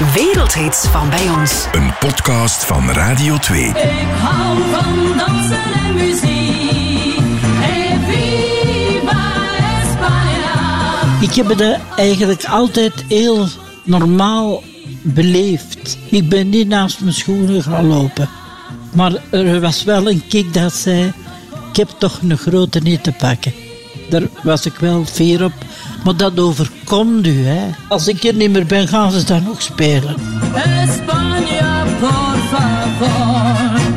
Wereldhits van bij ons. Een podcast van Radio 2. Ik hou van dansen en muziek. Hey, viva España. Ik heb het eigenlijk altijd heel normaal beleefd. Ik ben niet naast mijn schoenen gaan lopen. Maar er was wel een kick dat zei: Ik heb toch een grote niet te pakken. Daar was ik wel fier op. Maar dat overkomt u. Hè. Als ik er niet meer ben, gaan ze dan nog spelen. España, por favor.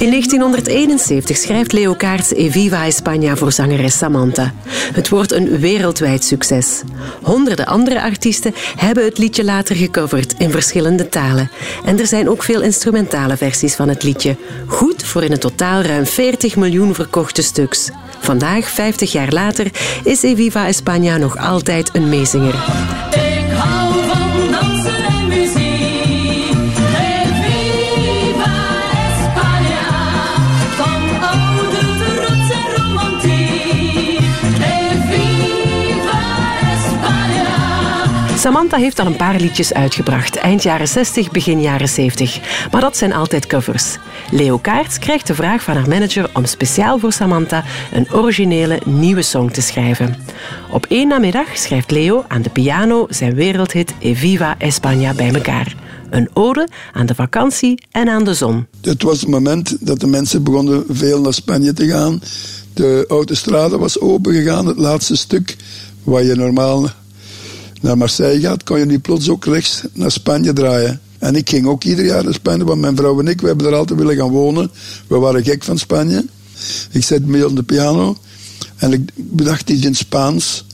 In 1971 schrijft Leo Kaerts Eviva España voor zangeres Samantha. Het wordt een wereldwijd succes. Honderden andere artiesten hebben het liedje later gecoverd in verschillende talen. En er zijn ook veel instrumentale versies van het liedje. Goed voor in het totaal ruim 40 miljoen verkochte stuks. Vandaag, 50 jaar later, is Eviva España nog altijd een meezinger. Samantha heeft al een paar liedjes uitgebracht, eind jaren 60, begin jaren 70. Maar dat zijn altijd covers. Leo Kaerts krijgt de vraag van haar manager om speciaal voor Samantha een originele nieuwe song te schrijven. Op één namiddag schrijft Leo aan de piano zijn wereldhit Eviva España bij elkaar. Een ode aan de vakantie en aan de zon. Het was het moment dat de mensen begonnen veel naar Spanje te gaan. De autostrade was open gegaan, het laatste stuk waar je normaal naar Marseille gaat, kon je nu plots ook rechts naar Spanje draaien. En ik ging ook ieder jaar naar Spanje, want mijn vrouw en ik, we hebben er altijd willen gaan wonen. We waren gek van Spanje. Ik zette me op de piano en ik bedacht iets in Spaans.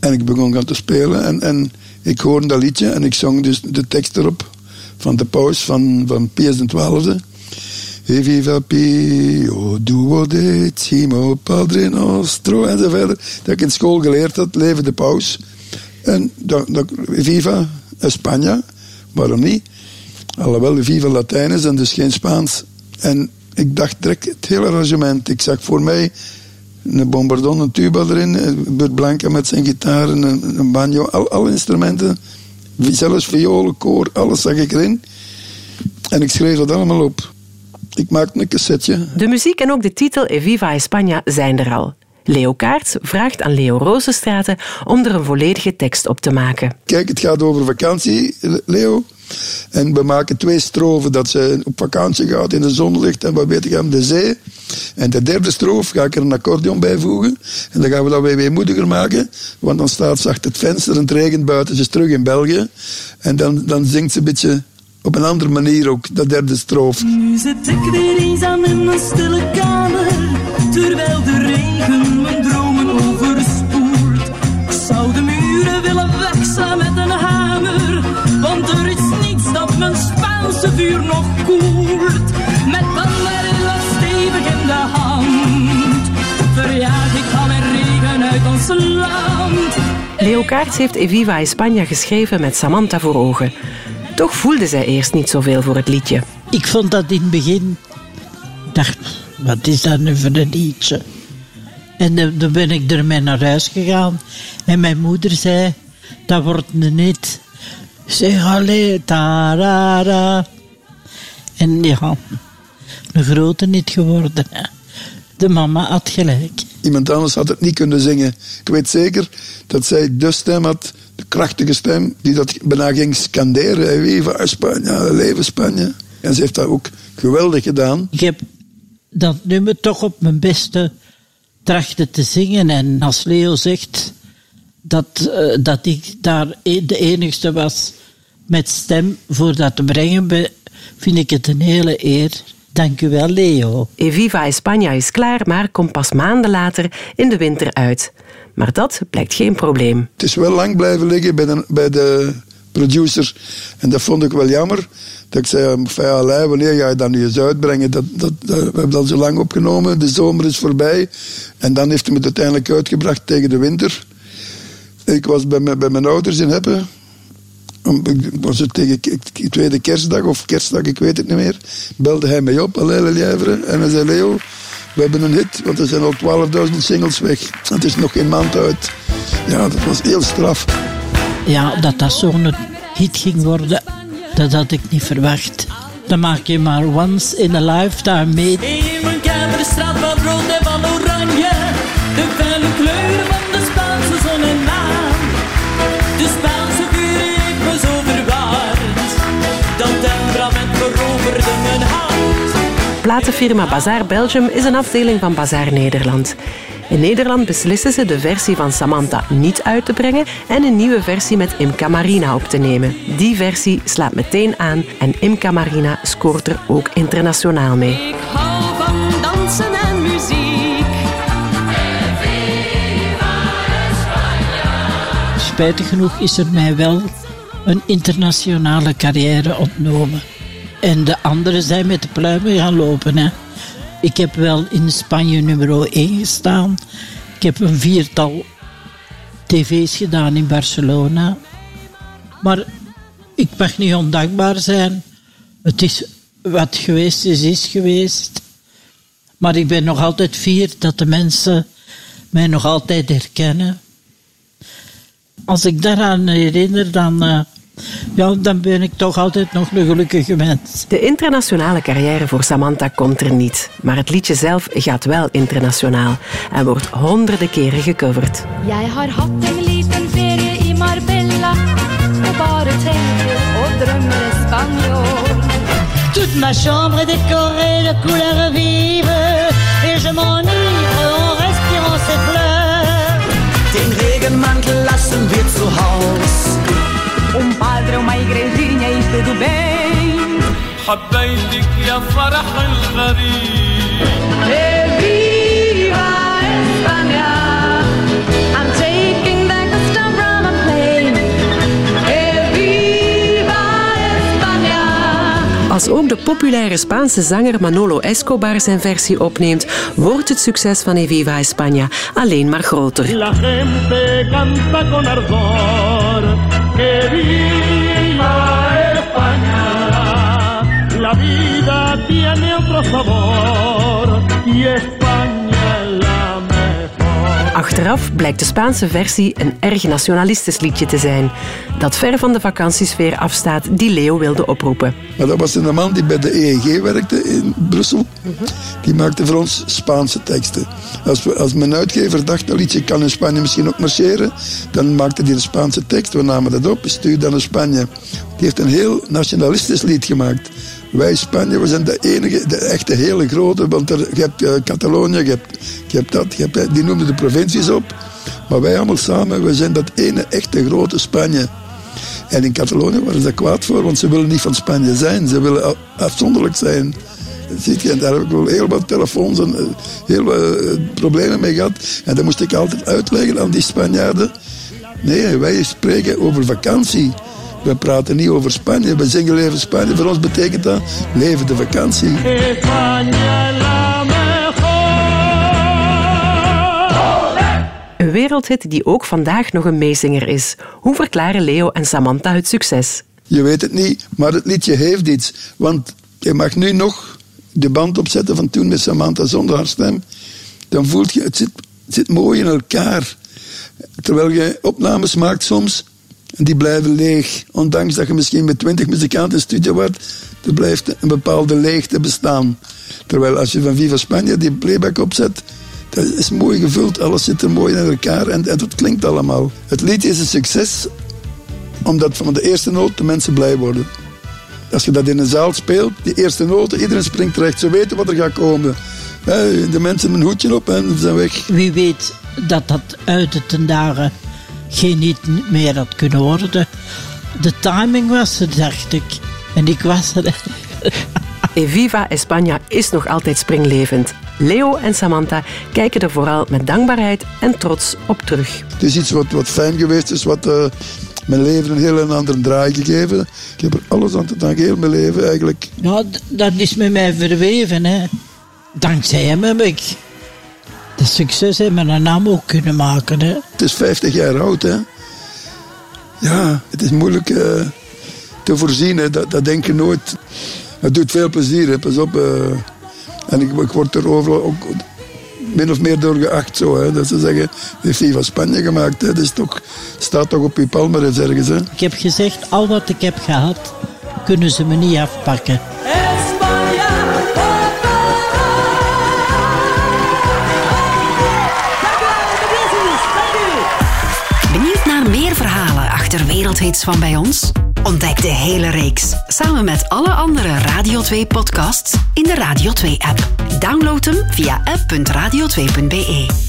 En ik begon gaan te spelen en, en ik hoorde dat liedje en ik zong dus de tekst erop van de paus van, van Pius XII. E viva Pio, duo decimo, padre nostro, verder. Dat ik in school geleerd had, leven de paus. En dat, dat, viva España, waarom niet? Alhoewel viva Latijn is en dus geen Spaans. En ik dacht direct het hele arrangement. Ik zag voor mij een bombardon, een tuba erin, een Bert Blanca met zijn gitaar, een, een banjo, al, alle instrumenten, zelfs violen, koor, alles zag ik erin. En ik schreef dat allemaal op. Ik maakte een cassetje. De muziek en ook de titel Eviva España zijn er al. Leo Kaerts vraagt aan Leo Rozenstraten om er een volledige tekst op te maken. Kijk, het gaat over vakantie, Leo. En we maken twee strofen dat ze op vakantie gaat, in de zon ligt en wat weet ik aan de zee. En de derde stroof ga ik er een accordeon bijvoegen. En dan gaan we dat weer weemoediger maken. Want dan staat ze achter het venster en het regent buiten. Ze is terug in België. En dan, dan zingt ze een beetje op een andere manier ook, dat derde stroof. Nu zit ik weer eenzaam in mijn stille kamer, terwijl de regen mijn dromen overspoelt. Ik zou de muren willen wegslaan met een hamer, want er is niets dat mijn Spaanse vuur nog koelt. Met banderilla stevig in de hand, verjaag ik al mijn regen uit ons land. Leo Kaerts heeft Eviva España geschreven met Samantha voor ogen. Toch voelde zij eerst niet zoveel voor het liedje. Ik vond dat in het begin. dacht, wat is dat nu voor een liedje? En dan ben ik ermee naar huis gegaan. En mijn moeder zei, dat wordt een hit. Zeg allee, tarara. En ja, een grote niet geworden. De mama had gelijk. Iemand anders had het niet kunnen zingen. Ik weet zeker dat zij de stem had, de krachtige stem, die dat bijna ging scanderen. Viva España, leven Spanje. En ze heeft dat ook geweldig gedaan. Ik heb dat nummer toch op mijn beste trachten te zingen. En als Leo zegt dat, eh, dat ik daar e- de enigste was met stem voor dat te brengen, vind ik het een hele eer. Dank u wel, Leo. Eviva España is klaar, maar komt pas maanden later in de winter uit. Maar dat blijkt geen probleem. Het is wel lang blijven liggen bij de, bij de producer. En dat vond ik wel jammer. Dat ik zei, Alain, wanneer ga je dat nu eens uitbrengen? Dat, dat, we hebben dat zo lang opgenomen, de zomer is voorbij. En dan heeft hij het uiteindelijk uitgebracht tegen de winter. Ik was bij, mijn- bij mijn ouders in Heppen. Was het tegen tweede kerstdag of kerstdag, ik weet het niet meer. Belde hij mij op, Alain Lelièvre. En hij zei, Leo, we hebben een hit, want er zijn al 12.000 singles weg. Het is nog geen maand uit. Ja, dat was heel straf. Ja, dat dat zo'n hit ging worden, dat had ik niet verwacht. Dan maak je maar once in a lifetime mee. In mijn kamer straat van rood en van oranje. De felle kleuren van de Spaanse zon en maan. De Spaanse vuur heeft me zo verwaard. Dat temperament veroverde mijn hart. Platenfirma Bazaar Belgium is een afdeling van Bazaar Nederland. In Nederland beslissen ze de versie van Samantha niet uit te brengen en een nieuwe versie met Imca Marina op te nemen. Die versie slaat meteen aan en Imca Marina scoort er ook internationaal mee. Ik hou van dansen en muziek. Spijtig genoeg is er mij wel een internationale carrière ontnomen. En de anderen zijn met de pluimen gaan lopen. Hè. Ik heb wel in Spanje nummer 1 gestaan. Ik heb een viertal tv's gedaan in Barcelona. Maar ik mag niet ondankbaar zijn. Het is wat geweest is, is geweest. Maar ik ben nog altijd fier dat de mensen mij nog altijd herkennen. Als ik daaraan herinner, dan, eh, ja, dan ben ik toch altijd nog een gelukkige mens. De internationale carrière voor Samantha komt er niet. Maar het liedje zelf gaat wel internationaal en wordt honderden keren gecoverd. Jeg har hatt en liten ferie i Marbella og bare tenker og drømmer spanjol. Toute ma chambre est décorée de couleurs vives et je m'enivre en respirant ces fleurs. Den Regenmantel lassen wir zu Haus Um padre, uma igrejinha e tudo bem. حبيتك يا فرح الغريب Viva España. I'm taking back the star from a plane. Viva España. Als ook de populaire Spaanse zanger Manolo Escobar zijn versie opneemt, wordt het succes van Eviva España alleen maar groter. La gente canta con ardor Que viva España. La vida tiene otro sabor y España. Achteraf blijkt de Spaanse versie een erg nationalistisch liedje te zijn, dat ver van de vakantiesfeer afstaat die Leo wilde oproepen. Maar dat was een man die bij de EEG werkte in Brussel. Die maakte voor ons Spaanse teksten. Als, we, als mijn uitgever dacht dat liedje kan in Spanje misschien ook marcheren, dan maakte hij een Spaanse tekst. We namen dat op, stuurden dat naar Spanje. Die heeft een heel nationalistisch lied gemaakt. Wij Spanje, we zijn de enige, de echte hele grote, want er, je hebt eh, Catalonië, je hebt, je hebt dat, je hebt, die noemden de provincies op. Maar wij allemaal samen, we zijn dat ene echte grote Spanje. En in Catalonië waren ze kwaad voor, want ze willen niet van Spanje zijn. Ze willen afzonderlijk zijn. Dat Ziet je, daar heb ik wel heel wat telefoons en eh, heel wat eh, problemen mee gehad. En dan moest ik altijd uitleggen aan die Spanjaarden. Nee, wij spreken over vakantie. We praten niet over Spanje. We zingen leven Spanje. Voor ons betekent dat leven de vakantie. Een wereldhit die ook vandaag nog een meezinger is. Hoe verklaren Leo en Samantha het succes? Je weet het niet, maar het liedje heeft iets. Want je mag nu nog de band opzetten van toen met Samantha zonder haar stem. Dan voelt je, het zit, het zit mooi in elkaar. Terwijl je opnames maakt soms, en die blijven leeg. Ondanks dat je misschien met twintig muzikanten in studio wordt, er blijft een bepaalde leegte bestaan. Terwijl als je van Viva Spanje die playback opzet, dat is mooi gevuld. Alles zit er mooi in elkaar en, en het klinkt allemaal. Het lied is een succes omdat van de eerste noot de mensen blij worden. Als je dat in een zaal speelt, die eerste noten, iedereen springt terecht. Ze weten wat er gaat komen. Hè, De mensen hebben een hoedje op en ze zijn weg. Wie weet dat dat uit de ten geen hit meer had kunnen worden. De timing was er, dacht ik. En ik was er. Eviva España is nog altijd springlevend. Leo en Samantha kijken er vooral met dankbaarheid en trots op terug. Het is iets wat, wat fijn geweest is, wat eh, mijn leven een heel andere draai gegeven. Ik heb er alles aan te danken, heel mijn leven eigenlijk. Ja, d- dat is met mij verweven. Hè. Dankzij hem heb ik dat succes in mijn naam ook kunnen maken. Hè. Het is 50 jaar oud, hè. Ja, het is moeilijk eh, te voorzien, hè. Dat, dat denk je nooit. Het doet veel plezier, hè. pas op. eh. en ik, ik word er overal ook min of meer doorgeacht zo. Hè, dat ze zeggen, heeft hij van Spanje gemaakt. Hè. Dat is toch, staat toch op je palmarès ergens. Hè. Ik heb gezegd, al wat ik heb gehad, kunnen ze me niet afpakken. Achter wereldhits van bij ons? Ontdek de hele reeks samen met alle andere Radio 2 podcasts in de Radio 2 app. Download hem via app.radio2.be.